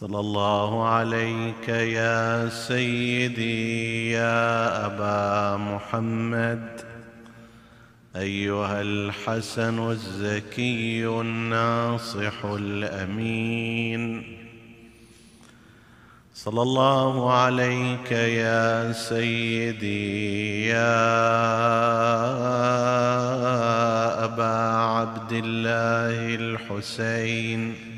صلى الله عليك يا سيدي يا أبا محمد. أيها الحسن الزكي الناصح الأمين. صلى الله عليك يا سيدي يا أبا عبد الله الحسين.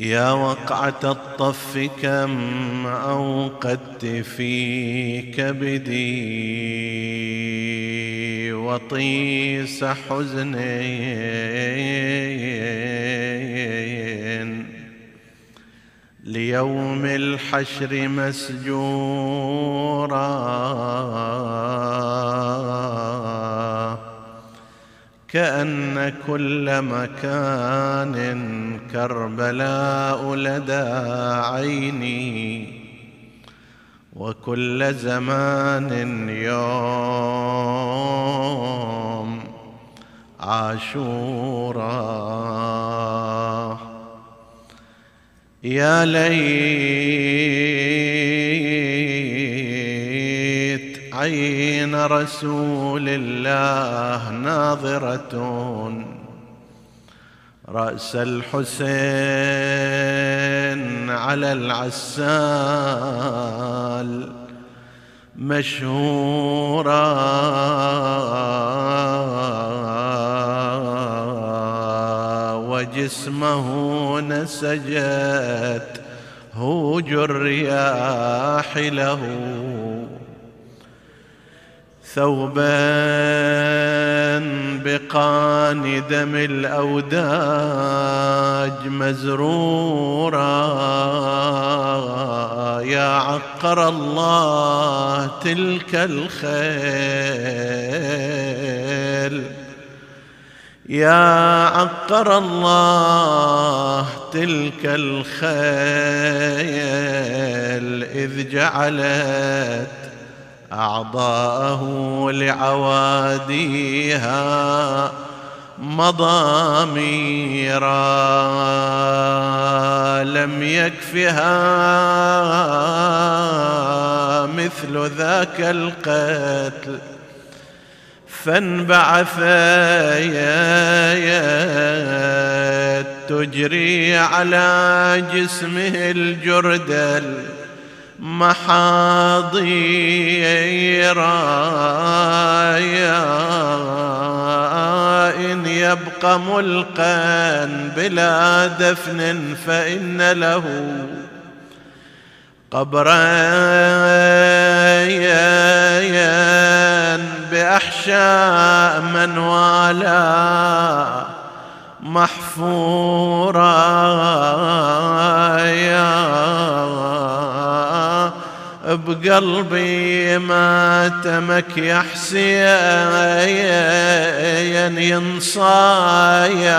يا وقعة الطف كم أوقدت في كبدي وطيس حزنين ليوم الحشر مسجورا كأن كل مكان كربلاء لدى عيني وكل زمان يوم عاشورا. يا ليت عين رسول الله ناظرة رأس الحسين على العسال مشهورا. وجسمه نسجت هوج الرياح له. ثوبا بقان دم الأوداج مزرورا. يا عقر الله تلك الخيل. يا عقر الله تلك الخيل إذ جعلت أعضاءه لعواديها مضاميرا لم يكفها مثل ذاك القتل. فانبعث تجري على جسمه الجردل. محاضيرا يا إن يبقى ملقا بلا دفن فإن له قبرا بأحشاء من والاه محفورا بقلبي ما تمك يا حسين ينصايب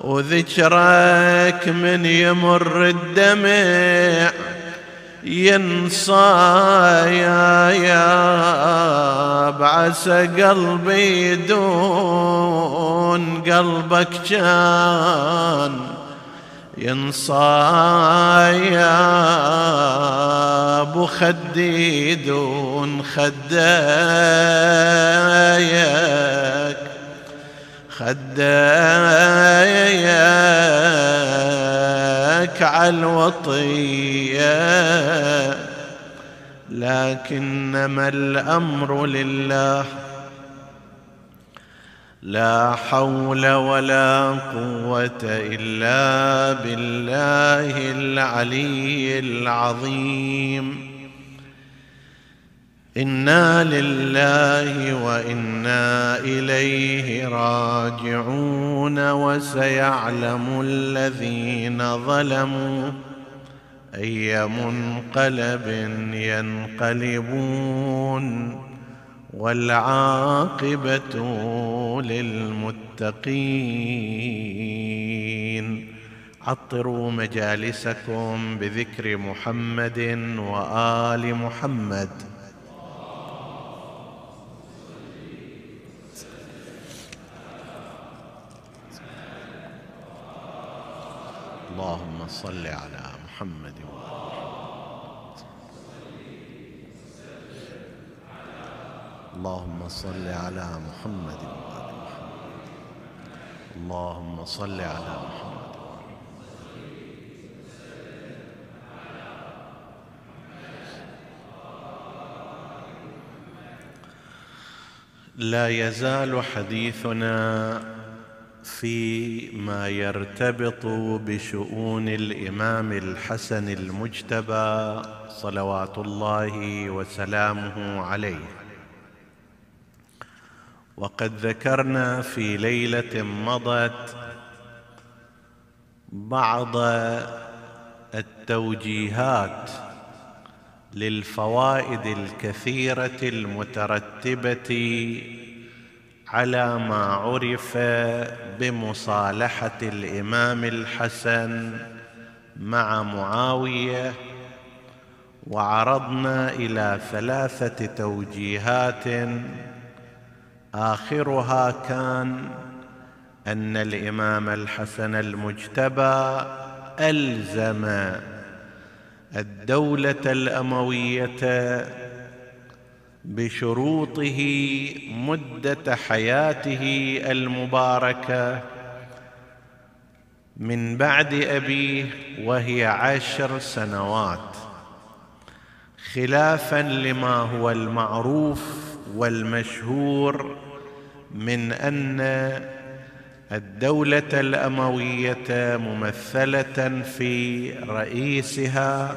وذكرك من يمر الدمع ينصى يا يا بعسى قلبي دون قلبك كان ينصاب خدي دون خدايك خدايك على الوطية. لكنما الأمر لله لا حول ولا قوة إلا بالله العلي العظيم. إنا لله وإنا إليه راجعون وسيعلم الذين ظلموا أي منقلب ينقلبون. والعاقبة للمتقين. عطروا مجالسكم بذكر محمد وآل محمد. اللهم صل على محمد. اللهم صل على محمد وآل محمد. اللهم صل على محمد لا يزال حديثنا فيما يرتبط بشؤون الإمام الحسن المجتبى صلوات الله وسلامه عليه. وقد ذكرنا في ليلة مضت بعض التوجيهات للفوائد الكثيرة المترتبة على ما عرف بمصالحة الإمام الحسن مع معاوية وعرضنا إلى ثلاثة توجيهات آخرها كان أن الإمام الحسن المجتبى ألزم الدولة الأموية بشروطه مدة حياته المباركة من بعد أبيه وهي عشر سنوات خلافا لما هو المعروف والمشهور من أن الدولة الأموية ممثلة في رئيسها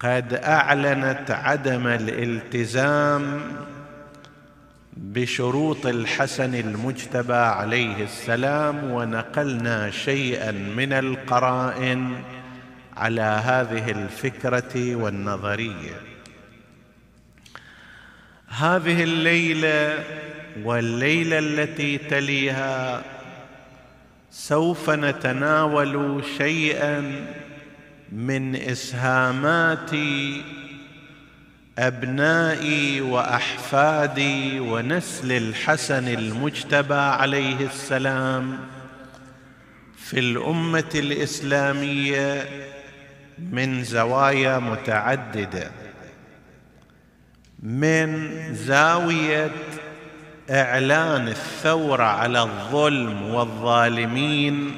قد أعلنت عدم الالتزام بشروط الحسن المجتبى عليه السلام ونقلنا شيئا من القرائن على هذه الفكرة والنظرية. هذه الليلة والليلة التي تليها سوف نتناول شيئا من إسهامات أبنائي وأحفادي ونسل الحسن المجتبى عليه السلام في الأمة الإسلامية من زوايا متعددة. من زاوية إعلان الثورة على الظلم والظالمين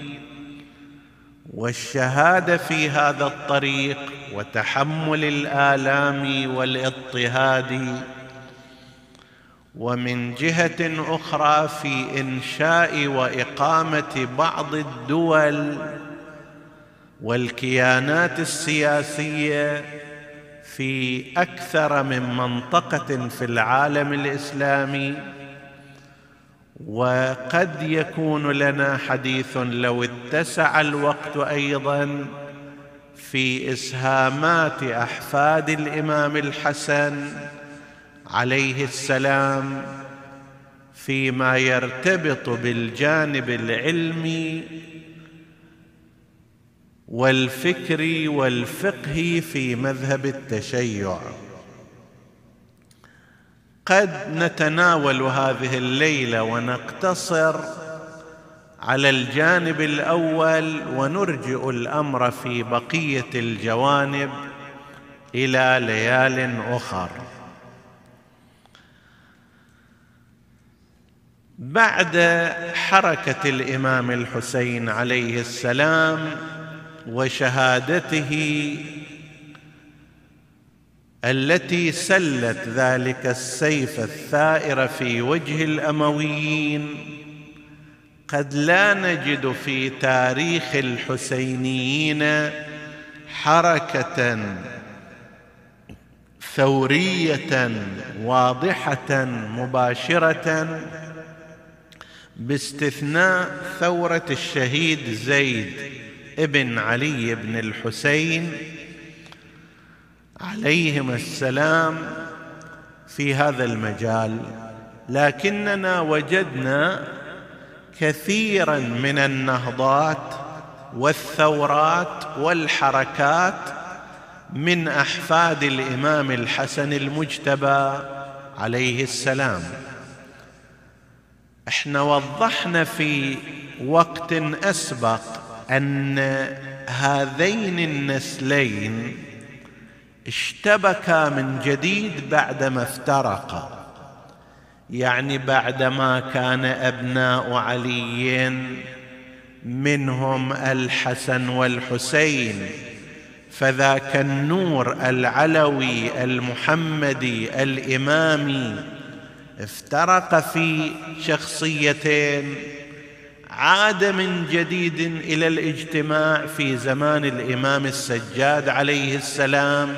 والشهادة في هذا الطريق وتحمل الآلام والاضطهاد ومن جهة أخرى في إنشاء وإقامة بعض الدول والكيانات السياسية في أكثر من منطقة في العالم الإسلامي وقد يكون لنا حديث لو اتسع الوقت أيضا في إسهامات أحفاد الإمام الحسن عليه السلام فيما يرتبط بالجانب العلمي والفكري والفقهي في مذهب التشيع. قد نتناول هذه الليلة ونقتصر على الجانب الأول ونرجئ الأمر في بقية الجوانب إلى ليال أخر. بعد حركة الإمام الحسين عليه السلام وشهادته التي سلت ذلك السيف الثائر في وجه الأمويين. قد لا نجد في تاريخ الحسينيين حركة ثورية واضحة مباشرة باستثناء ثورة الشهيد زيد ابن علي بن الحسين عليهما السلام في هذا المجال لكننا وجدنا كثيرا من النهضات والثورات والحركات من أحفاد الإمام الحسن المجتبى عليه السلام. إحنا وضحنا في وقت أسبق أن هذين النسلين اشتبكا من جديد بعدما افترقا يعني بعدما كان أبناء علي منهم الحسن والحسين فذاك النور العلوي المحمدي الإمامي افترق في شخصيتين. عاد من جديد إلى الاجتماع في زمان الإمام السجاد عليه السلام.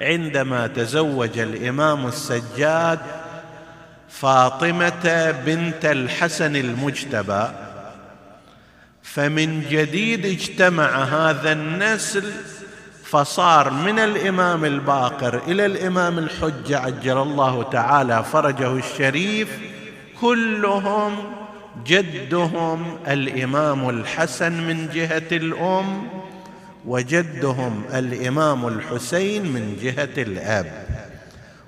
عندما تزوج الإمام السجاد فاطمة بنت الحسن المجتبى فمن جديد اجتمع هذا النسل فصار من الإمام الباقر إلى الإمام الحجة عجل الله تعالى فرجه الشريف كلهم جدهم الإمام الحسن من جهة الأم. وجدهم الإمام الحسين من جهة الآب.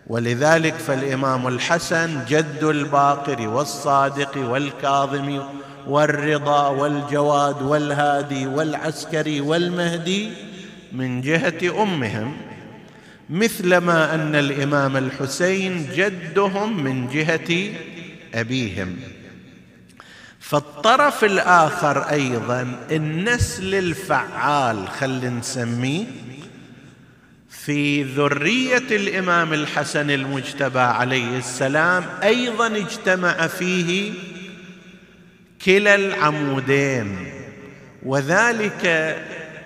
ولذلك فالإمام الحسن جد الباقر والصادق والكاظم والرضا والجواد والهادي والعسكري والمهدي من جهة أمهم مثلما أن الإمام الحسين جدهم من جهة أبيهم. فالطرف الآخر أيضا النسل الفعال خل نسميه في ذرية الإمام الحسن المجتبى عليه السلام أيضا اجتمع فيه كلا العمودين. وذلك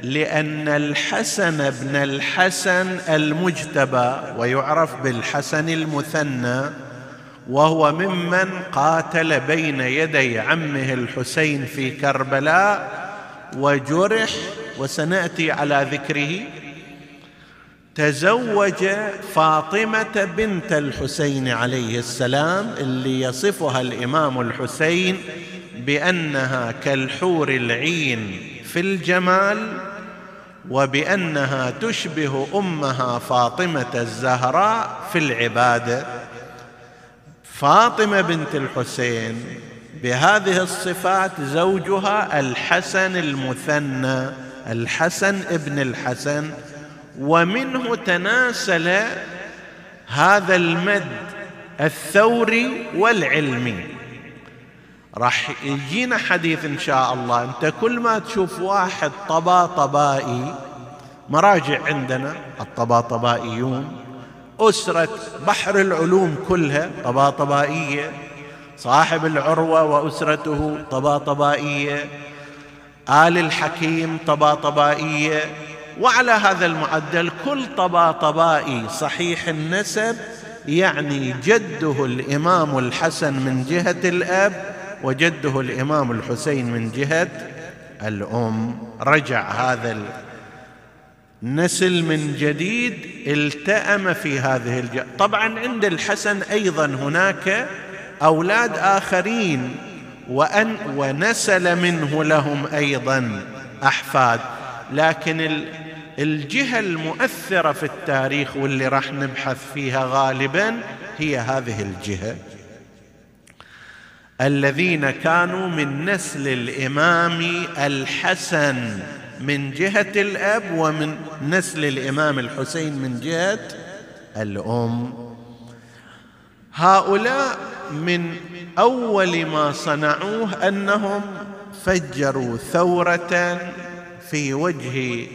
لأن الحسن بن الحسن المجتبى ويعرف بالحسن المثنى وهو ممن قاتل بين يدي عمه الحسين في كربلاء وجرح وسنأتي على ذكره تزوج فاطمة بنت الحسين عليه السلام اللي يصفها الإمام الحسين بأنها كالحور العين في الجمال وبأنها تشبه أمها فاطمة الزهراء في العبادة. فاطمة بنت الحسين بهذه الصفات زوجها الحسن المثنى الحسن ابن الحسن ومنه تناسل هذا المد الثوري والعلمي. راح يجينا حديث إن شاء الله. أنت كل ما تشوف واحد طباطبائي مراجع عندنا الطباطبائيون أسرة بحر العلوم كلها طباطبائية. صاحب العروة وأسرته طباطبائية. آل الحكيم طباطبائية. وعلى هذا المعدل كل طباطبائي صحيح النسب يعني جده الإمام الحسن من جهة الأب وجده الإمام الحسين من جهة الأم. رجع هذا نسل من جديد التأم في هذه الج... طبعا عند الحسن أيضا هناك أولاد آخرين وأن ونسل منه لهم أيضا أحفاد. لكن الجهة المؤثرة في التاريخ واللي راح نبحث فيها غالبا هي هذه الجهة. الذين كانوا من نسل الإمام الحسن. من جهة الأب ومن نسل الإمام الحسين من جهة الأم. هؤلاء من أول ما صنعوه أنهم فجروا ثورة في وجه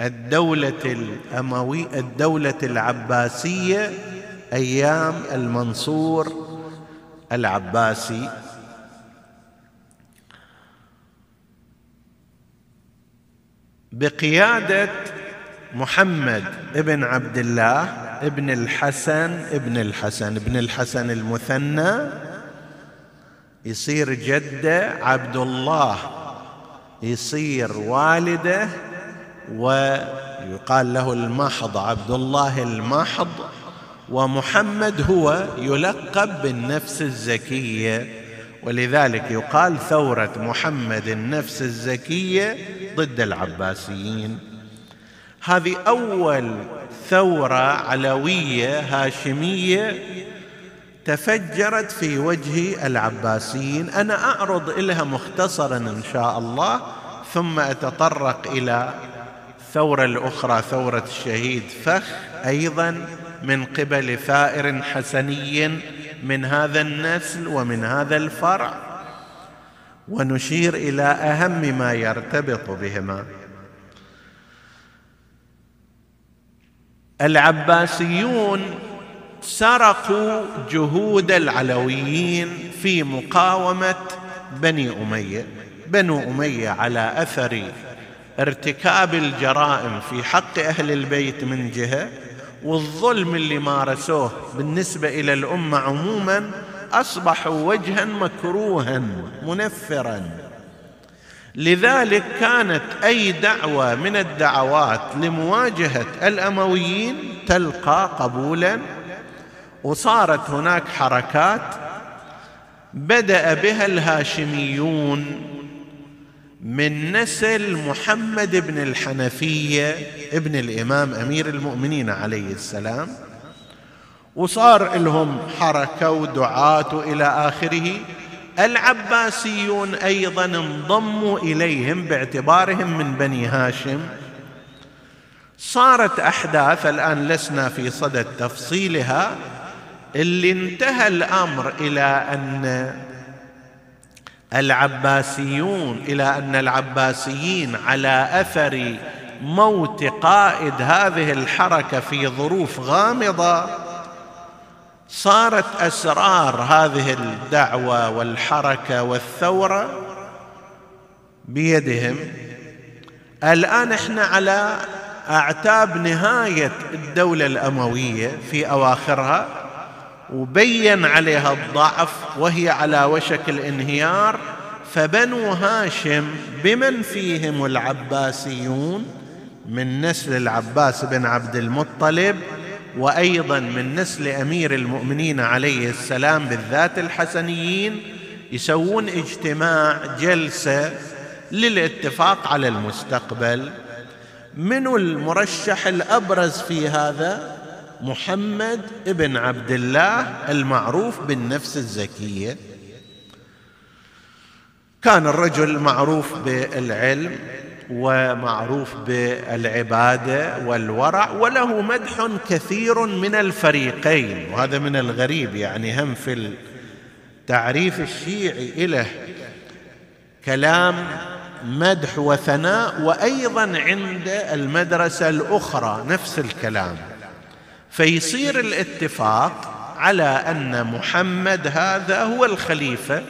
الدولة الأموي الدولة العباسية أيام المنصور العباسي. بقيادة محمد ابن عبد الله ابن الحسن ابن الحسن ابن الحسن المثنى يصير جده عبد الله يصير والده ويقال له المحض عبد الله المحض ومحمد هو يلقب بالنفس الزكية ولذلك يقال ثورة محمد النفس الزكية ضد العباسيين. هذه أول ثورة علوية هاشمية تفجرت في وجه العباسيين. أنا أعرض لها مختصرا إن شاء الله ثم أتطرق إلى الثوره الأخرى ثورة الشهيد فخ أيضا من قبل ثائر حسني من هذا النسل ومن هذا الفرع. ونشير إلى أهم ما يرتبط بهما. العباسيون سرقوا جهود العلويين في مقاومة بني أمية. بنو أمية على أثر ارتكاب الجرائم في حق أهل البيت من جهة والظلم اللي مارسوه بالنسبة إلى الأمة عموما اصبحوا وجها مكروها منفرا. لذلك كانت أي دعوة من الدعوات لمواجهة الأمويين تلقى قبولا. وصارت هناك حركات بدأ بها الهاشميون من نسل محمد بن الحنفية ابن الإمام أمير المؤمنين عليه السلام. وصار لهم حركة ودعاة إلى آخره. العباسيون أيضا انضموا إليهم باعتبارهم من بني هاشم. صارت أحداث الآن لسنا في صدد تفصيلها. اللي انتهى الأمر إلى أن العباسيون إلى أن العباسيين على أثر موت قائد هذه الحركة في ظروف غامضة صارت أسرار هذه الدعوة والحركة والثورة بيدهم. الآن إحنا على أعتاب نهاية الدولة الأموية في أواخرها وبين عليها الضعف وهي على وشك الانهيار. فبنو هاشم بمن فيهم العباسيون؟ من نسل العباس بن عبد المطلب. وأيضا من نسل أمير المؤمنين عليه السلام بالذات الحسنيين يسوون اجتماع جلسة للاتفاق على المستقبل. من المرشح الأبرز في هذا محمد ابن عبد الله المعروف بالنفس الزكية. كان الرجل معروف بالعلم ومعروف بالعبادة والورع وله مدح كثير من الفريقين. وهذا من الغريب يعني هم في التعريف الشيعي له كلام مدح وثناء وأيضا عند المدرسة الأخرى نفس الكلام. فيصير الاتفاق على أن محمد هذا هو الخليفة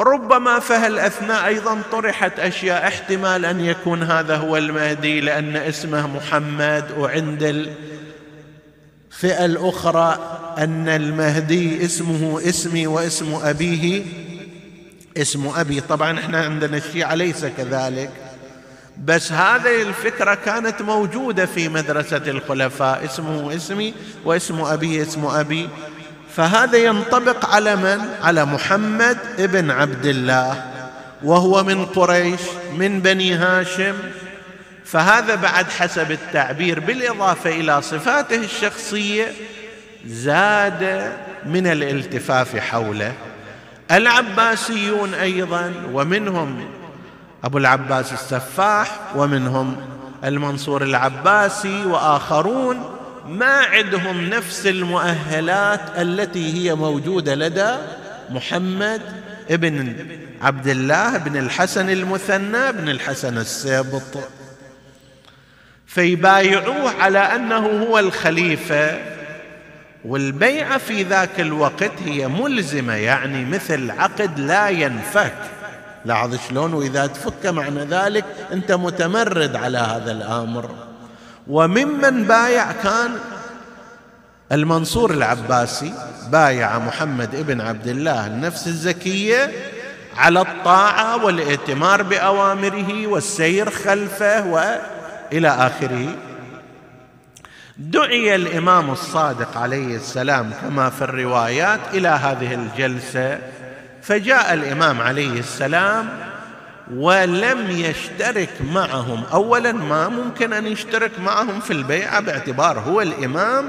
ربما في الاثناء أيضا طرحت أشياء احتمال أن يكون هذا هو المهدي لأن اسمه محمد وعند الفئة الأخرى أن المهدي اسمه اسمي واسم أبيه اسم أبي. طبعا إحنا عندنا الشيعة ليس كذلك بس هذه الفكرة كانت موجودة في مدرسة الخلفاء اسمه اسمي واسم أبي اسم أبي فهذا ينطبق على من؟ على محمد ابن عبد الله وهو من قريش من بني هاشم. فهذا بعد حسب التعبير بالإضافة إلى صفاته الشخصية زاد من الالتفاف حوله. العباسيون أيضا ومنهم أبو العباس السفاح ومنهم المنصور العباسي وآخرون ما عندهم نفس المؤهلات التي هي موجودة لدى محمد ابن عبد الله بن الحسن المثنى بن الحسن السابط. فيبايعوه على أنه هو الخليفة والبيعه في ذاك الوقت هي ملزمة يعني مثل عقد لا ينفك. لاحظ شلون؟ وإذا تفك معنى ذلك أنت متمرد على هذا الأمر. وممن بايع كان المنصور العباسي بايع محمد ابن عبد الله النفس الزكية على الطاعة والائتمار بأوامره والسير خلفه وإلى آخره. دعي الإمام الصادق عليه السلام كما في الروايات إلى هذه الجلسة. فجاء الإمام عليه السلام ولم يشترك معهم. اولا ما ممكن أن يشترك معهم في البيعه باعتبار هو الإمام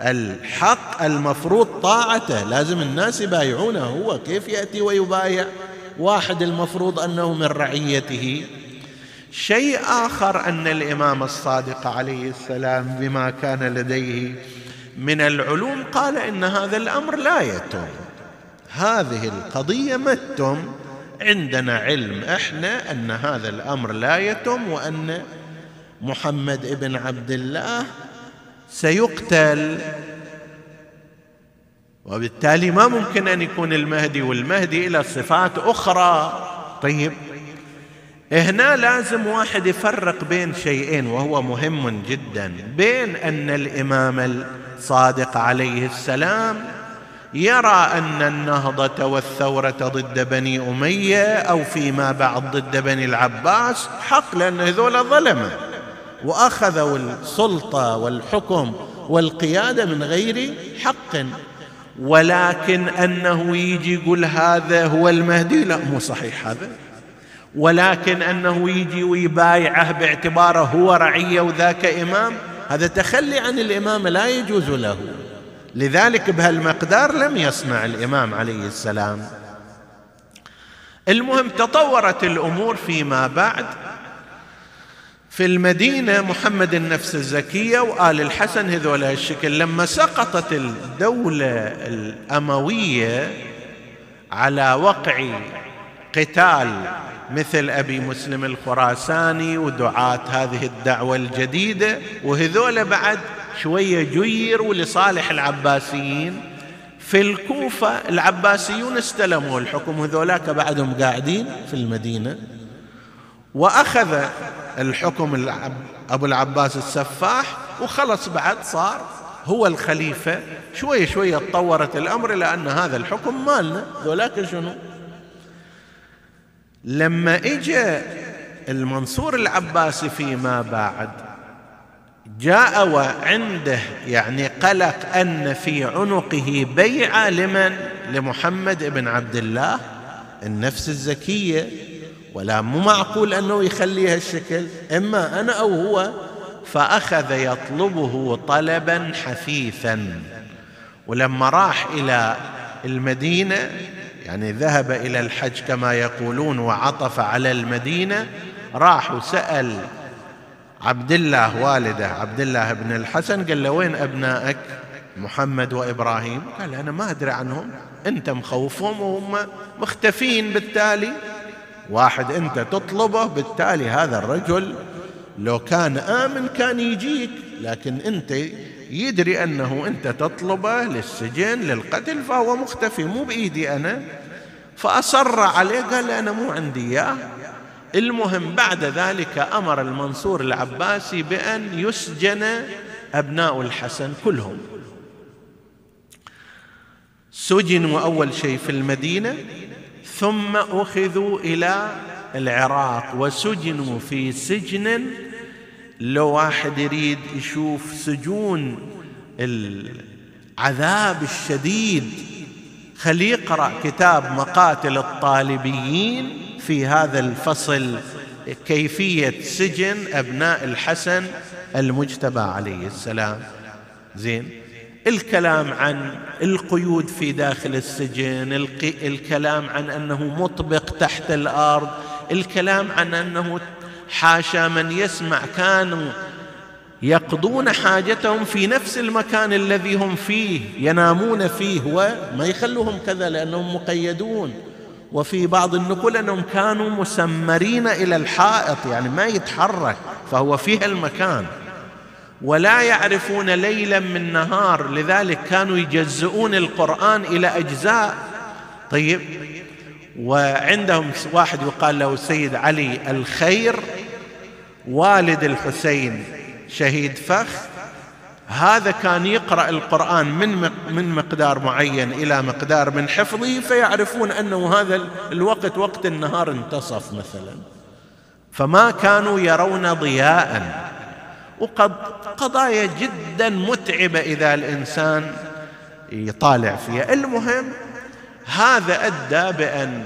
الحق المفروض طاعته. لازم الناس يبايعونه هو. كيف يأتي ويبايع؟ واحد المفروض أنه من رعيته. شيء آخر أن الإمام الصادق عليه السلام بما كان لديه من العلوم قال إن هذا الأمر لا يتم. هذه القضية ما عندنا علم إحنا ان هذا الامر لا يتم وان محمد ابن عبد الله سيقتل. وبالتالي ما ممكن أن يكون المهدي والمهدي إلى صفات أخرى. طيب هنا لازم واحد يفرق بين شيئين وهو مهم جدا بين أن الإمام الصادق عليه السلام يرى أن النهضة والثورة ضد بني أمية أو فيما بعد ضد بني العباس حق لأن هذول ظلمه وأخذوا السلطة والحكم والقيادة من غير حق. ولكن أنه يجي يقول هذا هو المهدي لا مو صحيح هذا. ولكن أنه يجي ويبايعه باعتباره هو رعية وذاك إمام. هذا تخلي عن الامامه لا يجوز له. لذلك بهالمقدار لم يصنع الإمام عليه السلام. المهم تطورت الأمور فيما بعد. في المدينة محمد النفس الزكية وآل الحسن هذول هالشكل لما سقطت الدولة الأموية على وقع قتال مثل أبي مسلم الخراساني ودعاة هذه الدعوة الجديدة وهذول بعد شوية جيروا لصالح العباسيين. في الكوفة العباسيون استلموا الحكم هذولاك بعدهم قاعدين في المدينة. وأخذ الحكم أبو العباس السفاح وخلص بعد صار هو الخليفة. شوية شوية تطورت الأمر إلى أن هذا الحكم مالنا. ولكن شنو؟ لما اجى المنصور العباسي فيما بعد جاء وعنده يعني قلق أن في عنقه بيعه لمن؟ لمحمد بن عبد الله النفس الزكية. ولا مو معقول أنه يخليها الشكل؟ إما أنا أو هو. فأخذ يطلبه طلبا حثيثا. ولما راح إلى المدينة يعني ذهب إلى الحج كما يقولون وعطف على المدينة راح وسأل عبد الله والده عبد الله بن الحسن قال له وين أبنائك؟ محمد وإبراهيم. قال أنا ما أدري عنهم أنت مخوفهم وهم مختفين بالتالي. واحد أنت تطلبه؟ بالتالي هذا الرجل لو كان آمن كان يجيك لكن أنت يدري أنه أنت تطلبه للسجن للقتل فهو مختفي مو بإيدي أنا. فأصر عليه قال أنا مو عندي إياه. المهم بعد ذلك أمر المنصور العباسي بأن يسجن أبناء الحسن كلهم. سجنوا أول شيء في المدينة ثم أخذوا إلى العراق وسجنوا في سجن. لو واحد يريد يشوف سجون العذاب الشديد خليه يقرأ كتاب مقاتل الطالبيين. في هذا الفصل كيفية سجن أبناء الحسن المجتبى عليه السلام. زين. الكلام عن القيود في داخل السجن الكلام عن أنه مطبق تحت الأرض الكلام عن أنه حاشا من يسمع كانوا يقضون حاجتهم في نفس المكان الذي هم فيه ينامون فيه وما يخلوهم كذا لأنهم مقيدون. وفي بعض النقول أنهم كانوا مسمرين إلى الحائط يعني ما يتحرك فهو فيها المكان. ولا يعرفون ليلا من نهار لذلك كانوا يجزئون القرآن إلى أجزاء. طيب وعندهم واحد يقال له السيد علي الخير والد الحسين شهيد فخ هذا كان يقرأ القرآن من من مقدار معين إلى مقدار من حفظه فيعرفون أنه هذا الوقت وقت النهار انتصف مثلا. فما كانوا يرون ضياء. وقد قضايا جدا متعبة إذا الإنسان يطالع فيها. المهم هذا أدى بأن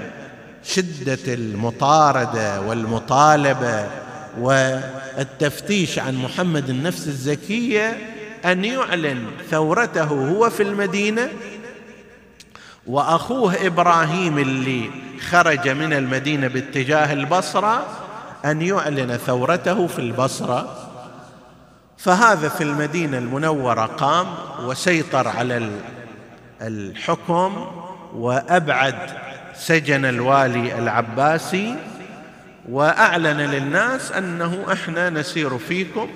شدة المطاردة والمطالبة والتفتيش عن محمد النفس الزكية أن يعلن ثورته هو في المدينة وأخوه إبراهيم اللي خرج من المدينة باتجاه البصرة أن يعلن ثورته في البصرة. فهذا في المدينة المنورة قام وسيطر على الحكم وأبعد سجن الوالي العباسي وأعلن للناس أنه إحنا نسير فيكم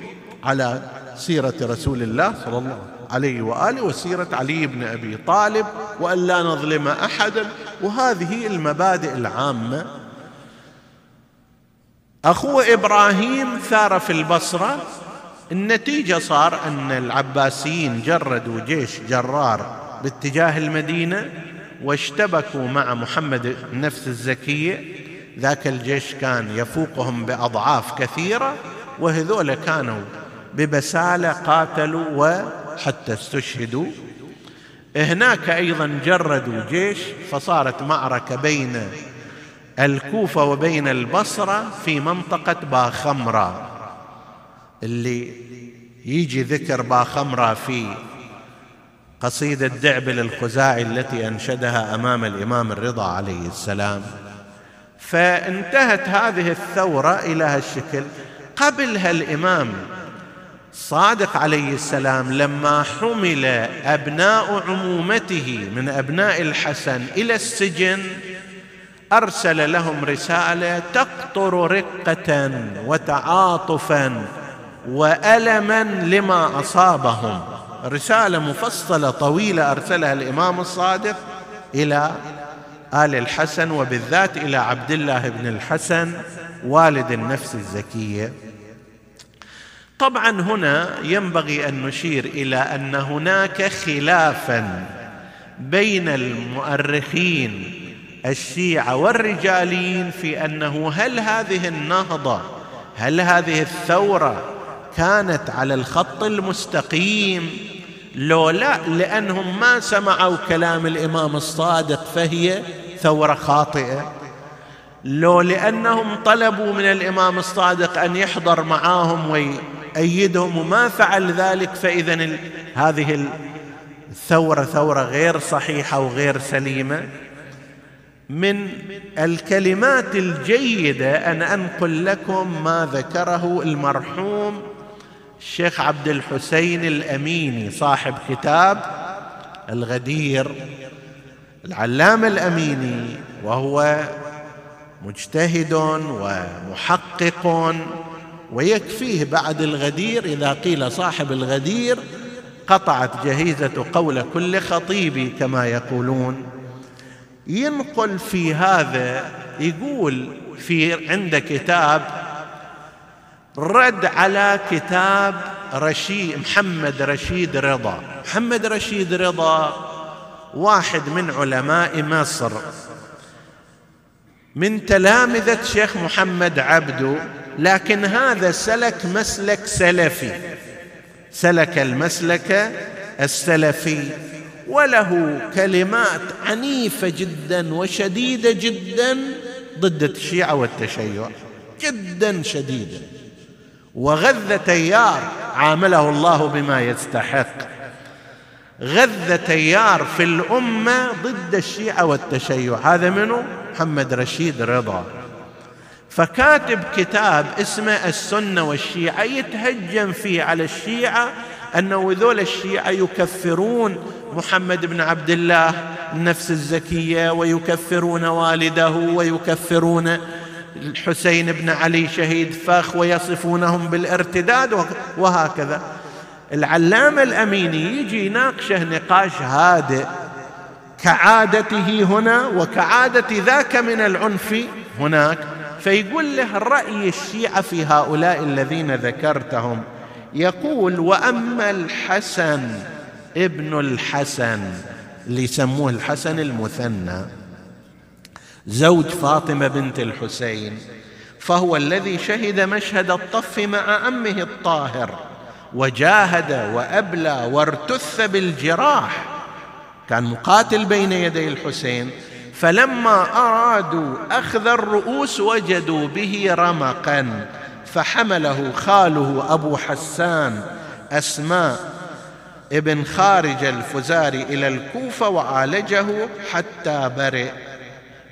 على سيرة رسول الله صلى الله عليه وآله وسيرة علي بن أبي طالب وأن لا نظلم أحدا. وهذه المبادئ العامة. اخوه إبراهيم ثار في البصرة. النتيجة صار أن العباسيين جردوا جيش جرار باتجاه المدينة واشتبكوا مع محمد النفس الزكية. ذاك الجيش كان يفوقهم بأضعاف كثيرة وهذول كانوا ببسالة قاتلوا وحتى استشهدوا. هناك أيضا جردوا جيش فصارت معركة بين الكوفة وبين البصرة في منطقة باخمرة. اللي يجي ذكر باخمرة في قصيدة دعبل الخزاعي التي أنشدها أمام الإمام الرضا عليه السلام. فانتهت هذه الثورة إلى هالشكل. قبلها الإمام صادق عليه السلام لما حمل أبناء عمومته من أبناء الحسن إلى السجن أرسل لهم رسالة تقطر رقة وتعاطفا والما لما أصابهم. رسالة مفصلة طويلة أرسلها الإمام الصادق إلى آل الحسن وبالذات إلى عبد الله بن الحسن والد النفس الزكية. طبعا هنا ينبغي أن نشير إلى أن هناك خلافا بين المؤرخين الشيعة والرجاليين في أنه هل هذه النهضة هل هذه الثورة كانت على الخط المستقيم؟ لو لا لأنهم ما سمعوا كلام الإمام الصادق فهي ثورة خاطئة. لو لأنهم طلبوا من الإمام الصادق أن يحضر معاهم ويأيدهم وما فعل ذلك فاذا هذه الثوره ثورة غير صحيحة وغير سليمة. من الكلمات الجيدة أن أنقل لكم ما ذكره المرحوم الشيخ عبد الحسين الأميني صاحب كتاب الغدير. العلامه الأميني وهو مجتهد ومحقق ويكفيه بعد الغدير إذا قيل صاحب الغدير قطعت جهيزة قول كل خطيب كما يقولون. ينقل في هذا يقول في عند كتاب رد على كتاب رشيد محمد رشيد رضا. محمد رشيد رضا واحد من علماء مصر. من تلامذة شيخ محمد عبدو لكن هذا سلك مسلك سلفي. سلك المسلك السلفي. وله كلمات عنيفة جدا وشديدة جدا ضد الشيعة والتشيع. جدا شديدة وغذ تيار عامله الله بما يستحق. غذ تيار في الأمة ضد الشيعة والتشيع. هذا منه محمد رشيد رضا. فكاتب كتاب اسمه السنة والشيعة يتهجم فيه على الشيعة أنه ذول الشيعة يكفرون محمد بن عبد الله النفس الزكية ويكفرون والده ويكفرون الحسين بن علي شهيد فخ ويصفونهم بالارتداد وهكذا. العلامة الأميني يجي يناقشه نقاش هادئ. كعادته هنا وكعادة ذاك من العنف هناك. فيقول له رأي الشيعة في هؤلاء الذين ذكرتهم. يقول وأما الحسن ابن الحسن اللي يسموه الحسن المثنى زوج فاطمة بنت الحسين فهو الذي شهد مشهد الطف مع أمه الطاهر وجاهد وأبلى وارتث بالجراح. كان مقاتل بين يدي الحسين. فلما أرادوا أخذ الرؤوس وجدوا به رمقا فحمله خاله أبو حسان أسماء ابن خارج الفزاري إلى الكوفة وعالجه حتى برئ.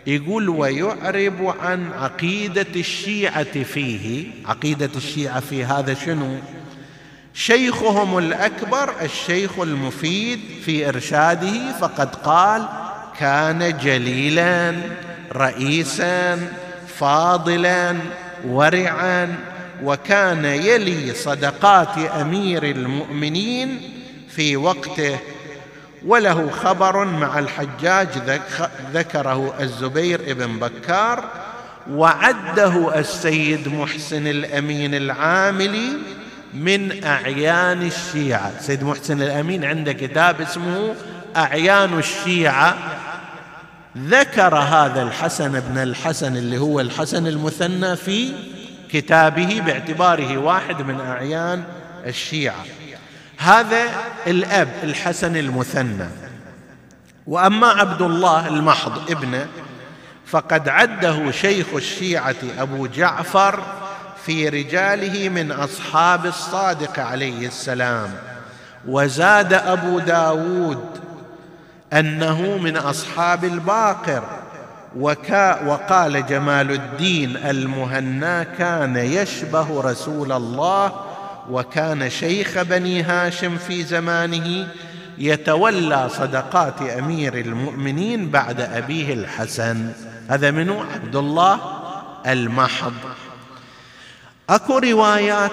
يقول ويعرب عن عقيدة الشيعة فيه. عقيدة الشيعة في هذا شنو؟ شيخهم الأكبر الشيخ المفيد في إرشاده فقد قال كان جليلا رئيسا فاضلا ورعا وكان يلي صدقات أمير المؤمنين في وقته. وله خبر مع الحجاج ذكره الزبير بن بكار وعده السيد محسن الأمين العاملي من أعيان الشيعة. سيد محسن الأمين عنده كتاب اسمه أعيان الشيعة. ذكر هذا الحسن بن الحسن اللي هو الحسن المثنى في كتابه باعتباره واحد من أعيان الشيعة. هذا الأب الحسن المثنى. وأما عبد الله المحض ابنه فقد عده شيخ الشيعة أبو جعفر في رجاله من أصحاب الصادق عليه السلام. وزاد أبو داود أنه من أصحاب الباقر. وكا وقال جمال الدين المهنا كان يشبه رسول الله وكان شيخ بني هاشم في زمانه يتولى صدقات أمير المؤمنين بعد أبيه الحسن. هذا منه عبد الله المحض. أكو روايات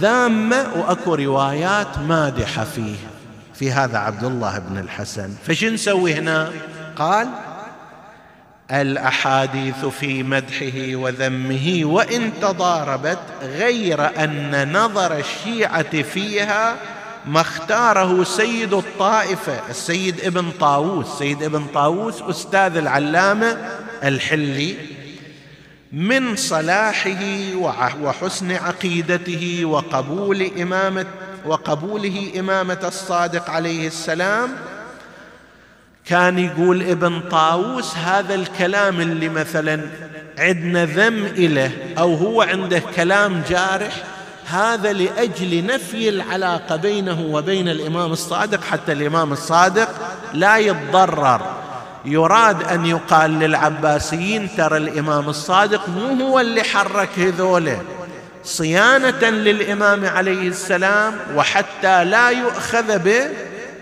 ذامة وأكو روايات مادحة فيه. في هذا عبد الله بن الحسن. فش نسوي هنا؟ قال الأحاديث في مدحه وذمه وإن تضاربت غير أن نظر الشيعة فيها ما اختاره سيد الطائفة السيد ابن طاووس. سيد ابن طاووس أستاذ العلامة الحلي من صلاحه وحسن عقيدته وقبول إمامة وقبوله إمامة الصادق عليه السلام كان يقول ابن طاووس هذا الكلام اللي مثلا عندنا ذم إله أو هو عنده كلام جارح هذا لأجل نفي العلاقة بينه وبين الإمام الصادق حتى الإمام الصادق لا يتضرر. يراد أن يقال للعباسيين ترى الإمام الصادق مو هو اللي حرك هذوله. صيانة للإمام عليه السلام وحتى لا يؤخذ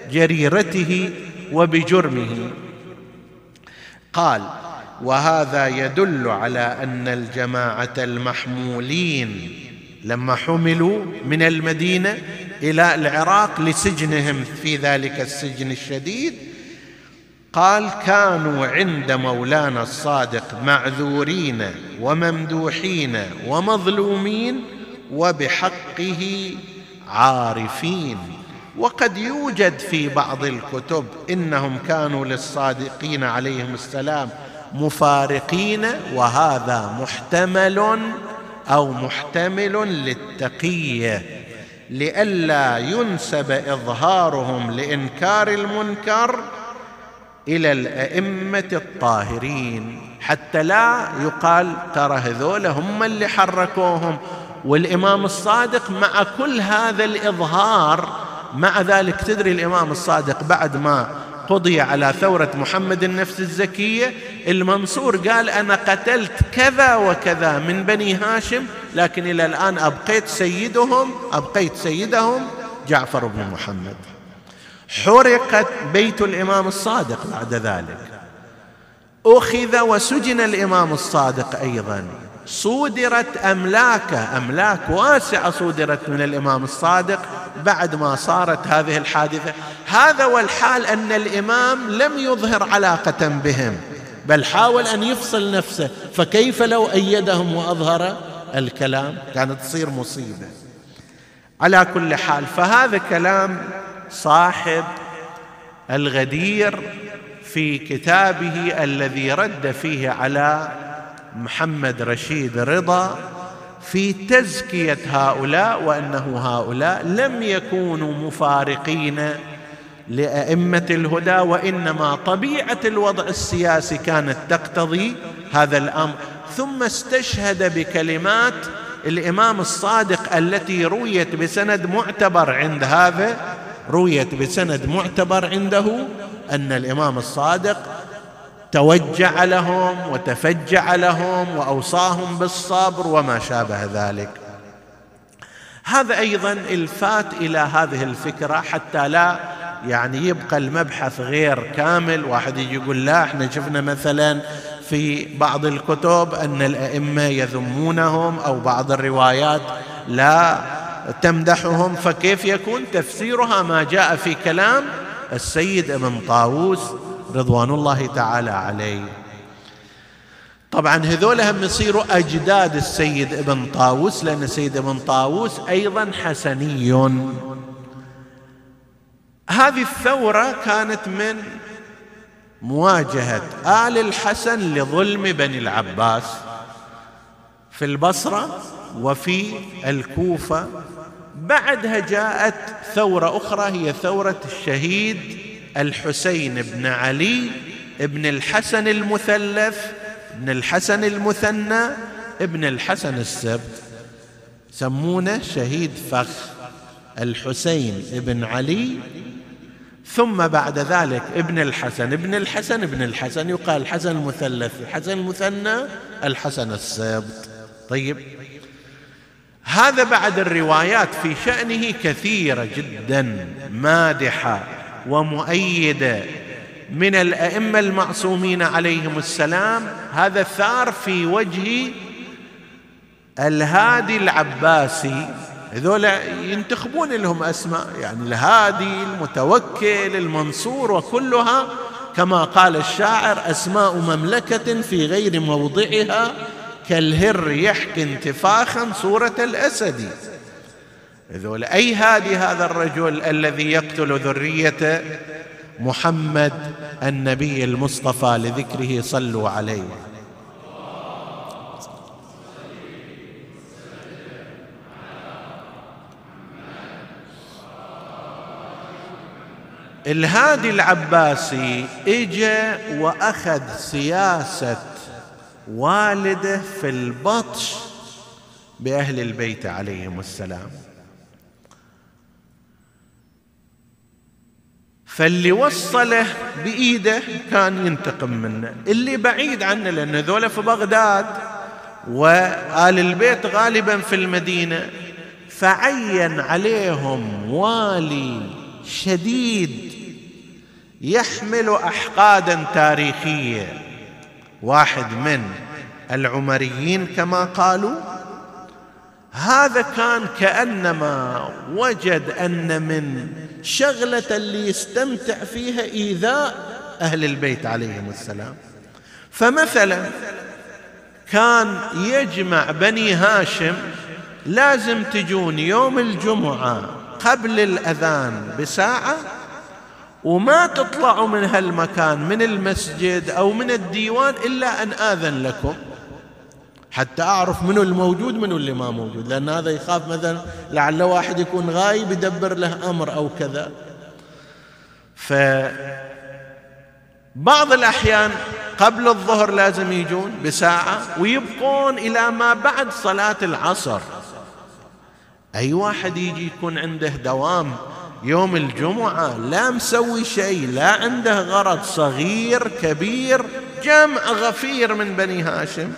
بجريرته وبجرمه. قال وهذا يدل على أن الجماعة المحمولين لما حملوا من المدينة إلى العراق لسجنهم في ذلك السجن الشديد قال كانوا عند مولانا الصادق معذورين وممدوحين ومظلومين وبحقه عارفين. وقد يوجد في بعض الكتب إنهم كانوا للصادقين عليهم السلام مفارقين وهذا محتمل أو محتمل للتقية لئلا ينسب إظهارهم لإنكار المنكر إلى الأئمة الطاهرين. حتى لا يقال ترى هذول هم اللي حركوهم. والإمام الصادق مع كل هذا الإظهار مع ذلك تدري الإمام الصادق بعد ما قضي على ثورة محمد النفس الزكية المنصور قال أنا قتلت كذا وكذا من بني هاشم لكن إلى الآن أبقيت سيدهم أبقيت سيدهم جعفر بن محمد. حرقت بيت الإمام الصادق بعد ذلك. أخذ وسجن الإمام الصادق أيضا. صودرت املاكه أملاك واسعة صودرت من الإمام الصادق بعد ما صارت هذه الحادثة. هذا والحال أن الإمام لم يظهر علاقة بهم بل حاول أن يفصل نفسه. فكيف لو أيدهم وأظهر؟ الكلام كانت تصير مصيبة. على كل حال فهذا كلام صاحب الغدير في كتابه الذي رد فيه على محمد رشيد رضا في تزكية هؤلاء وأنه هؤلاء لم يكونوا مفارقين لأئمة الهدى وإنما طبيعة الوضع السياسي كانت تقتضي هذا الأمر. ثم استشهد بكلمات الإمام الصادق التي رويت بسند معتبر عند هذا رويت بسند معتبر عنده أن الإمام الصادق توجع لهم وتفجع لهم وأوصاهم بالصبر وما شابه ذلك. هذا أيضا إلفات إلى هذه الفكرة حتى لا يعني يبقى المبحث غير كامل. واحد يجي يقول لا إحنا شفنا مثلا في بعض الكتب أن الأئمة يذمونهم أو بعض الروايات لا تمدحهم فكيف يكون تفسيرها ما جاء في كلام السيد ابن طاووس رضوان الله تعالى عليه. طبعا هذول هم يصيروا أجداد السيد ابن طاووس لأن السيد ابن طاووس أيضا حسني. هذه الثورة كانت من مواجهة آل الحسن لظلم بني العباس في البصرة وفي الكوفة بعدها جاءت ثورة أخرى هي ثورة الشهيد الحسين بن علي بن الحسن المثلث بن الحسن المثنى ابن الحسن السبت سمونه شهيد فخ الحسين بن علي ثم بعد ذلك ابن الحسن ابن الحسن ابن الحسن يقال الحسن المثلث الحسن المثنى الحسن السبت. طيب هذا بعد الروايات في شأنه كثيرة جدا مادحة ومؤيدة. من الأئمة المعصومين عليهم السلام هذا ثار في وجه الهادي العباسي. هذول ينتخبون لهم أسماء يعني الهادي المتوكل المنصور وكلها كما قال الشاعر أسماء مملكة في غير موضعها. كالهر يحكي انتفاخا صورة الأسد. هذول أي هادي هذا الرجل الذي يقتل ذرية محمد النبي المصطفى لذكره صلوا عليه. الهادي العباسي اجى وأخذ سياسة والده في البطش بأهل البيت عليهم السلام. فاللي وصله بإيده كان ينتقم منه. اللي بعيد عنه لأن ذولا في بغداد وآل البيت غالبا في المدينة فعين عليهم والي شديد يحمل أحقادا تاريخية. واحد من العمريين كما قالوا هذا كان كأنما وجد أن من شغلة اللي يستمتع فيها إيذاء أهل البيت عليهم السلام. فمثلا كان يجمع بني هاشم لازم تجون يوم الجمعة قبل الأذان بساعة وما تطلعوا من هالمكان من المسجد أو من الديوان إلا أن آذن لكم. حتى أعرف منو الموجود منو اللي ما موجود. لأن هذا يخاف مثلا لعل واحد يكون غايب يدبر له أمر أو كذا. ف بعض الأحيان قبل الظهر لازم يجون بساعة ويبقون إلى ما بعد صلاة العصر. أي واحد يجي يكون عنده دوام يوم الجمعة لا مسوي شيء لا عنده غرض صغير كبير جمع غفير من بني هاشم.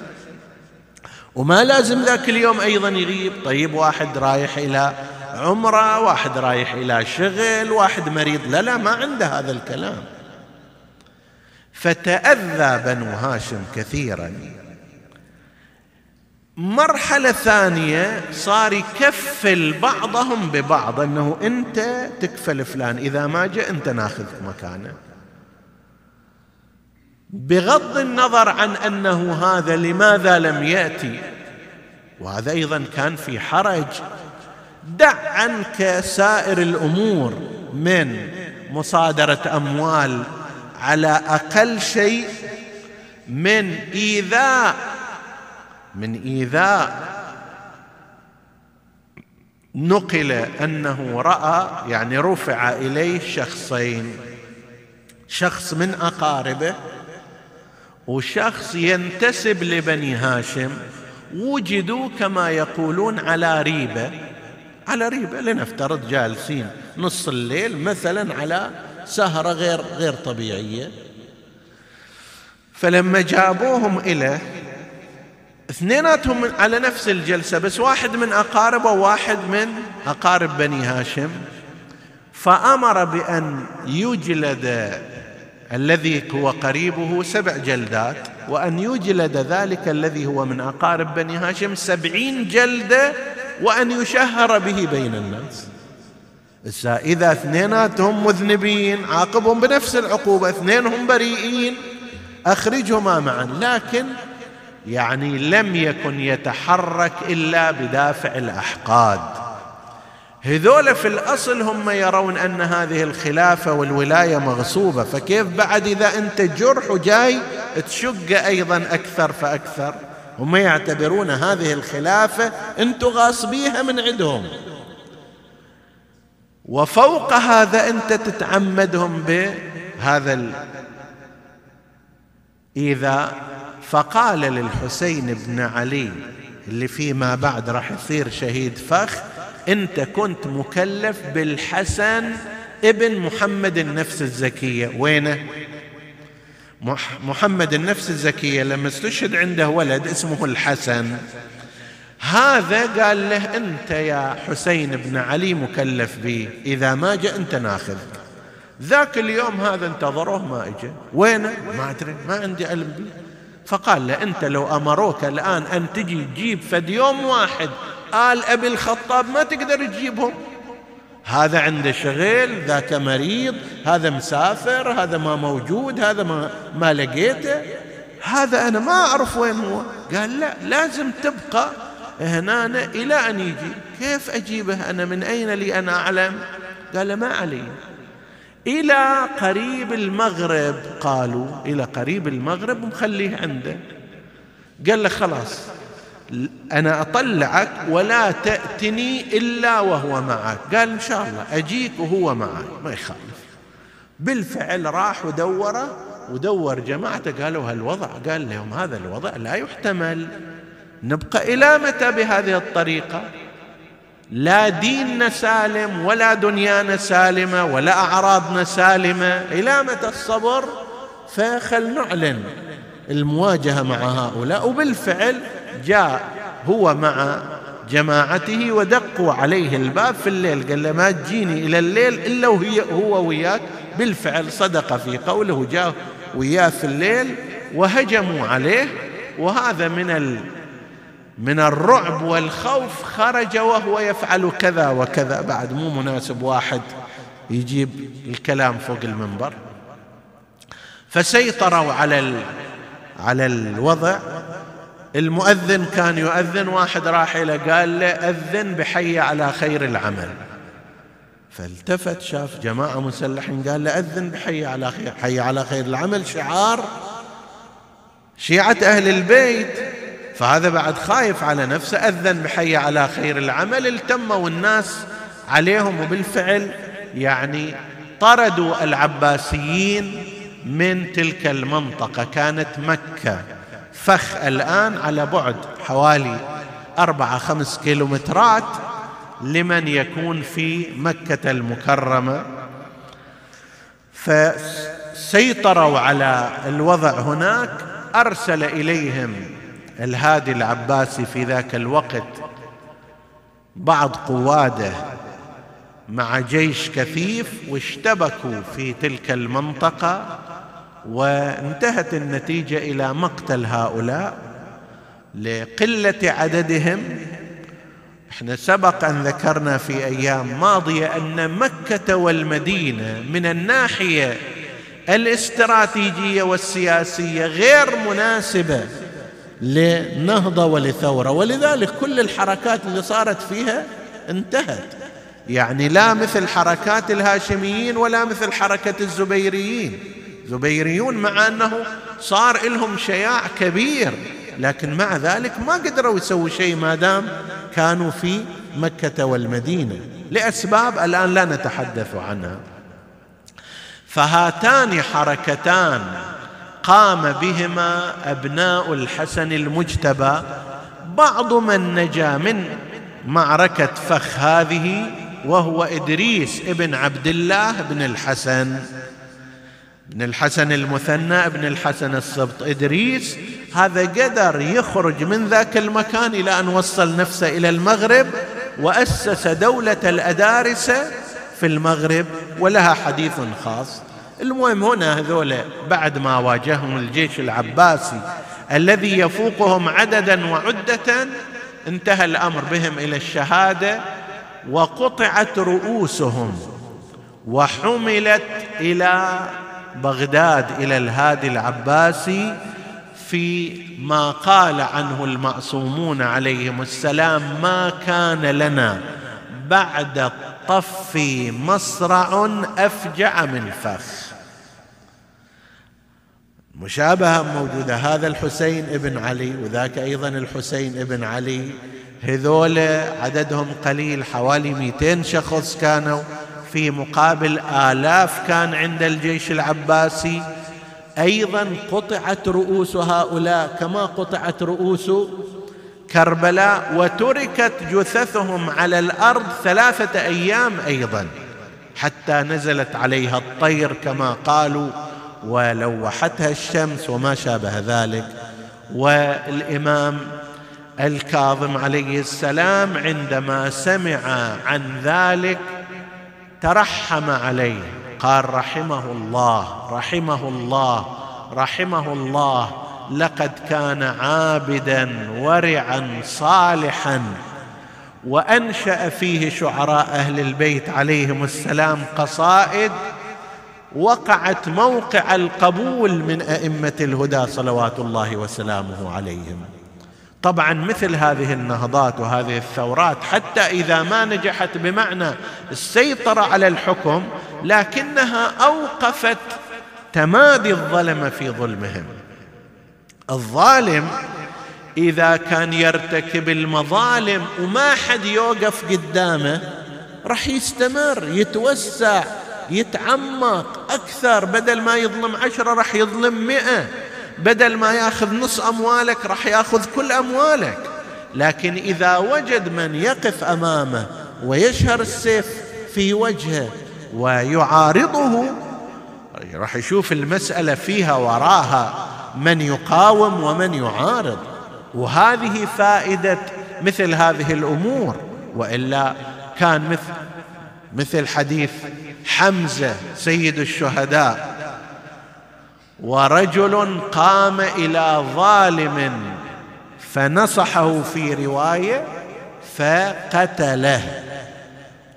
وما لازم ذاك اليوم أيضا يغيب. طيب واحد رايح إلى عمرة واحد رايح إلى شغل واحد مريض. لا لا ما عنده هذا الكلام. فتأذى بنو هاشم كثيرا. مرحلة ثانية صار يكفل بعضهم ببعض إنه أنت تكفل فلان إذا ما جاء أنت ناخذك مكانه. بغض النظر عن أنه هذا لماذا لم يأتي. وهذا أيضا كان في حرج. دع عنك سائر الأمور من مصادرة أموال على أقل شيء من إيذاء من إيذاء نقل أنه رأى يعني رفع إليه شخصين شخص من أقاربه وشخص ينتسب لبني هاشم وجدوا كما يقولون على ريبة على ريبة لنفترض جالسين نص الليل مثلا على سهرة غير غير طبيعية. فلما جابوهم إليه اثنيناتهم على نفس الجلسة بس واحد من أقاربه وواحد من أقارب بني هاشم. فأمر بأن يجلد الذي هو قريبه سبع جلدات وأن يجلد ذلك الذي هو من أقارب بني هاشم سبعين جلدة وأن يشهر به بين الناس. إذا اثنيناتهم مذنبين عاقبهم بنفس العقوبة اثنينهم بريئين أخرجهما معا. لكن يعني لم يكن يتحرك إلا بدافع الأحقاد. هذول في الأصل هم يرون أن هذه الخلافة والولاية مغصوبة فكيف بعد إذا أنت جرح وجاي تشق أيضا أكثر فأكثر؟ هم يعتبرون هذه الخلافة أنتم غاصبيها من عندهم. وفوق هذا أنت تتعمدهم بهذا ال... إذا فقال للحسين بن علي اللي فيما بعد راح يصير شهيد فخ انت كنت مكلف بالحسن ابن محمد النفس الزكية. وينه؟ محمد النفس الزكية لما استشهد عنده ولد اسمه الحسن. هذا قال له انت يا حسين بن علي مكلف به اذا ما جاء انت ناخذ. ذاك اليوم هذا انتظروه ما اجى. وينه؟ ما ادري ما عندي علم به فقال له أنت لو أمروك الآن أن تجي تجيب فد يوم واحد آل أبي الخطاب ما تقدر تجيبهم. هذا عنده شغل ذاك مريض هذا مسافر هذا ما موجود هذا ما, ما لقيته. هذا أنا ما أعرف وين هو. قال لا لازم تبقى هنا إلى أن يجي. كيف أجيبه؟ أنا من أين لي؟ أنا أعلم. قال ما علي إلى قريب المغرب. قالوا إلى قريب المغرب ومخليه عنده. قال له خلاص أنا أطلعك ولا تأتني إلا وهو معك. قال إن شاء الله أجيك وهو معك. ما يخالف. بالفعل راح ودوره ودور جماعته. قالوا هالوضع؟ قال لهم هذا الوضع لا يحتمل. نبقى إلى متى بهذه الطريقة؟ لا ديننا سالم ولا دنيانا سالمة ولا أعراضنا سالمة. إلى متى الصبر فخل نعلن المواجهة مع هؤلاء. وبالفعل جاء هو مع جماعته ودقوا عليه الباب في الليل. قال له ما تجيني إلى الليل إلا وهي هو وياك. بالفعل صدق في قوله جاء وياه في الليل وهجموا عليه. وهذا من من الرعب والخوف خرج وهو يفعل كذا وكذا. بعد مو مناسب واحد يجيب الكلام فوق المنبر. فسيطروا على على الوضع. المؤذن كان يؤذن واحد راح إلى قال له أذن بحي على خير العمل. فالتفت شاف جماعة مسلحين قال له أذن بحي على خير حي على خير العمل شعار شيعة أهل البيت. فهذا بعد خايف على نفسه أذن بحي على خير العمل التموا الناس عليهم وبالفعل يعني طردوا العباسيين من تلك المنطقة كانت مكة. فخ الآن على بعد حوالي أربعة خمس كيلومترات لمن يكون في مكة المكرمة. فسيطروا على الوضع هناك أرسل إليهم الهادي العباسي في ذاك الوقت بعض قواده مع جيش كثيف واشتبكوا في تلك المنطقة وانتهت النتيجة إلى مقتل هؤلاء لقلة عددهم. إحنا سبق أن ذكرنا في أيام ماضية أن مكة والمدينة من الناحية الاستراتيجية والسياسية غير مناسبة لنهضة ولثورة. ولذلك كل الحركات اللي صارت فيها انتهت. يعني لا مثل حركات الهاشميين ولا مثل حركة الزبيريين. زبيريون مع أنه صار لهم شياع كبير لكن مع ذلك ما قدروا يسووا شيء ما دام كانوا في مكة والمدينة. لأسباب الآن لا نتحدث عنها. فهاتان حركتان. قام بهما أبناء الحسن المجتبى بعض من نجا من معركة فخ هذه وهو إدريس ابن عبد الله بن الحسن. بن الحسن المثنى ابن الحسن السبط. إدريس هذا قدر يخرج من ذاك المكان إلى أن وصل نفسه إلى المغرب وأسس دولة الأدارسة في المغرب ولها حديث خاص. المهم هنا هذول بعد ما واجههم الجيش العباسي الذي يفوقهم عددا وعدة انتهى الأمر بهم إلى الشهادة وقطعت رؤوسهم وحملت إلى بغداد إلى الهادي العباسي في ما قال عنه المعصومون عليهم السلام ما كان لنا بعد الطف مصرع افجع من فخ مشابهة موجودة. هذا الحسين ابن علي وذاك أيضا الحسين ابن علي. هذول عددهم قليل حوالي 200 شخص كانوا. في مقابل آلاف كان عند الجيش العباسي. أيضا قطعت رؤوس هؤلاء كما قطعت رؤوس كربلاء وتركت جثثهم على الأرض ثلاثة أيام أيضا حتى نزلت عليها الطير كما قالوا. ولوحتها الشمس وما شابه ذلك. والإمام الكاظم عليه السلام عندما سمع عن ذلك ترحم عليه. قال رحمه الله رحمه الله رحمه الله لقد كان عابدا ورعا صالحا. وأنشأ فيه شعراء أهل البيت عليهم السلام قصائد وقعت موقع القبول من أئمة الهدى صلوات الله وسلامه عليهم. طبعا مثل هذه النهضات وهذه الثورات حتى إذا ما نجحت بمعنى السيطرة على الحكم لكنها أوقفت تمادي الظلمه في ظلمهم. الظالم إذا كان يرتكب المظالم وما حد يوقف قدامه راح يستمر يتوسع يتعمق أكثر. بدل ما يظلم عشرة راح يظلم مئة. بدل ما ياخذ نص أموالك راح ياخذ كل أموالك. لكن إذا وجد من يقف أمامه ويشهر السيف في وجهه ويعارضه راح يشوف المسألة فيها وراها من يقاوم ومن يعارض. وهذه فائدة مثل هذه الأمور. وإلا كان مثل مثل حديث حمزة سيد الشهداء. ورجل قام إلى ظالم فنصحه في رواية فقتله.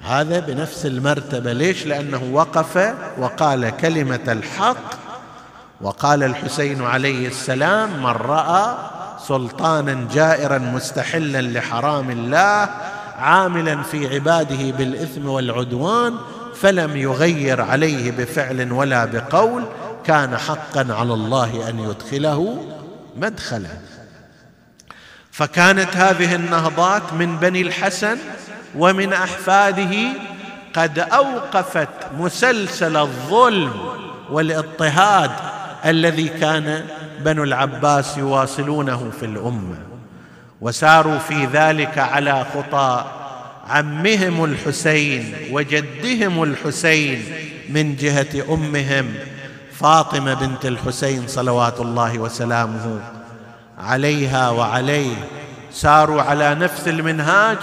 هذا بنفس المرتبة. ليش؟ لأنه وقف وقال كلمة الحق. وقال الحسين عليه السلام من رأى سلطانا جائرا مستحلا لحرام الله عاملا في عباده بالإثم والعدوان فلم يغير عليه بفعل ولا بقول كان حقا على الله أن يدخله مدخلا. فكانت هذه النهضات من بني الحسن ومن أحفاده قد أوقفت مسلسل الظلم والاضطهاد الذي كان بنو العباس يواصلونه في الأمة. وساروا في ذلك على خطى عمهم الحسين وجدهم الحسين من جهة أمهم فاطمة بنت الحسين صلوات الله وسلامه عليها وعليه. ساروا على نفس المنهاج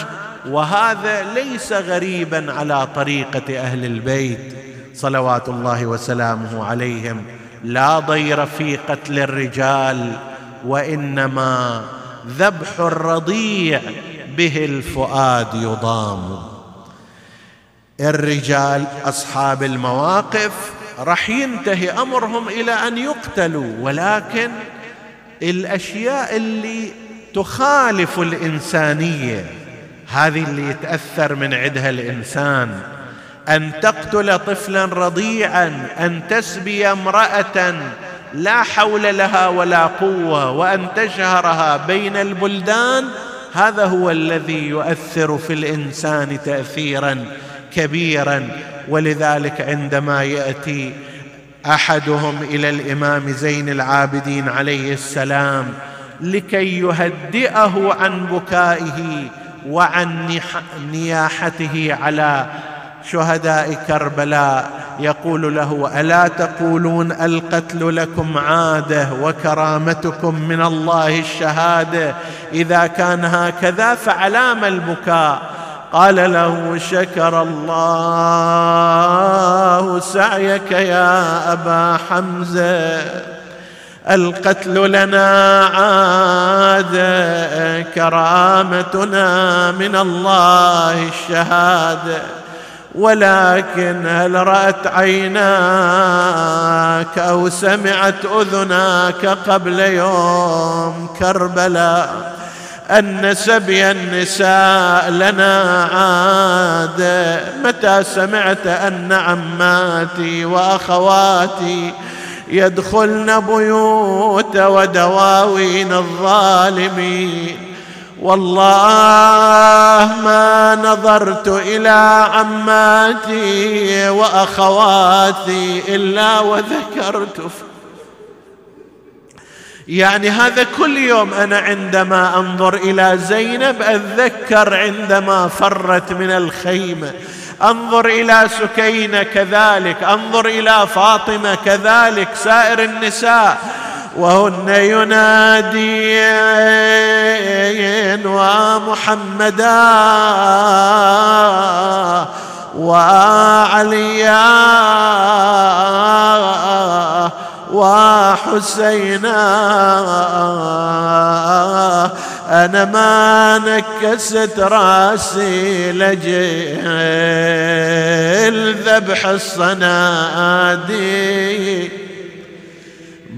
وهذا ليس غريبا على طريقة أهل البيت. صلوات الله وسلامه عليهم. لا ضير في قتل الرجال وإنما ذبح الرضيع به الفؤاد يضام. الرجال أصحاب المواقف راح ينتهي أمرهم إلى أن يقتلوا ولكن الأشياء اللي تخالف الإنسانية هذه اللي يتاثر من عدها الإنسان. أن تقتل طفلا رضيعا أن تسبي امرأة لا حول لها ولا قوة وأن تشهرها بين البلدان هذا هو الذي يؤثر في الإنسان تاثيرا كبيرا ولذلك عندما يأتي أحدهم إلى الإمام زين العابدين عليه السلام لكي يهدئه عن بكائه وعن نياحته على شهداء كربلاء يقول له ألا تقولون القتل لكم عادة وكرامتكم من الله الشهادة؟ إذا كان هكذا فعلام البكاء. قال له شكر الله سعيك يا أبا حمزة القتل لنا عادة كرامتنا من الله الشهادة. ولكن هل رأت عيناك أو سمعت أذناك قبل يوم كربلاء أن سبي النساء لنا عادة متى سمعت أن عماتي وأخواتي يدخلن بيوت ودواوين الظالمين؟ والله ما نظرت إلى عماتي وأخواتي إلا وذكرت. يعني هذا كل يوم أنا عندما أنظر إلى زينب أتذكر عندما فرت من الخيمه أنظر إلى سكينة كذلك أنظر إلى فاطمة كذلك سائر النساء. وهن ينادين ومحمدا وعليا وحسينا. أنا ما نكست راسي لجيل ذبح الصناديق.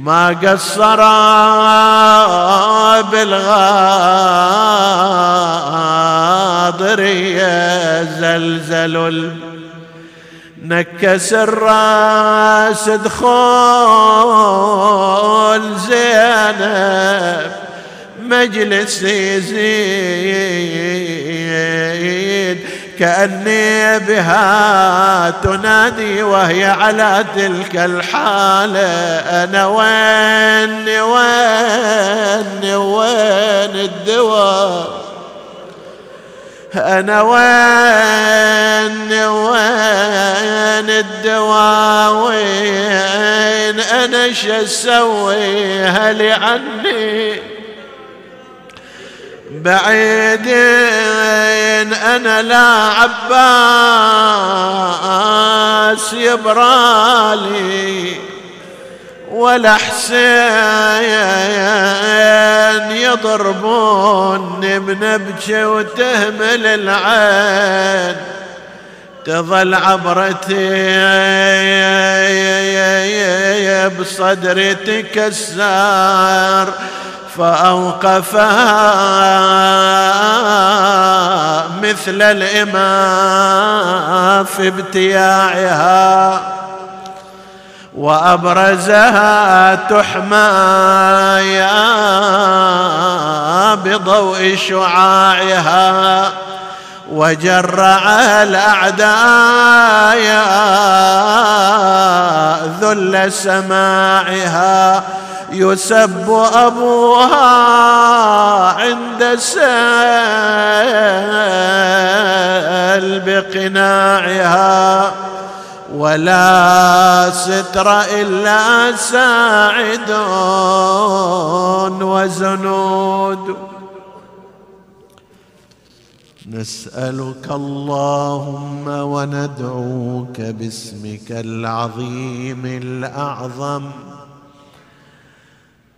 ما قصر بالغاضرية زلزل نكس الراس دخول زينب مجلس يزيد. كأني بها تنادي وهي على تلك الحالة أنا وين وين وين الدواء أنا وين وين الدواء وين أنا؟ شسوي هلي عني بعيدين أنا لا عباس يبرالي ولا حسين يضربوني بنبجة وتهمل العين تظل عبرتي بصدري تكسر فأوقفها مثل الإمام في ابتياعها وأبرزها تحمايا بضوء شعاعها وجرع الأعداء ذل سماعها يسب أبوها عند سال بقناعها ولا ستر إلا ساعد وزنود. نسألك اللهم وندعوك باسمك العظيم الأعظم.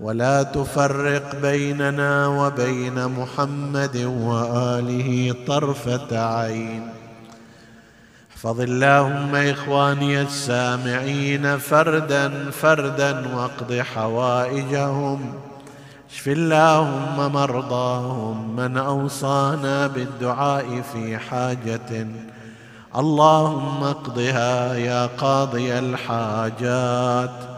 ولا تفرق بيننا وبين محمد وآله طرفة عين. احفظ اللهم إخواني السامعين فردا فردا واقض حوائجهم. اشف اللهم مرضاهم من أوصانا بالدعاء في حاجة. اللهم اقضها يا قاضي الحاجات.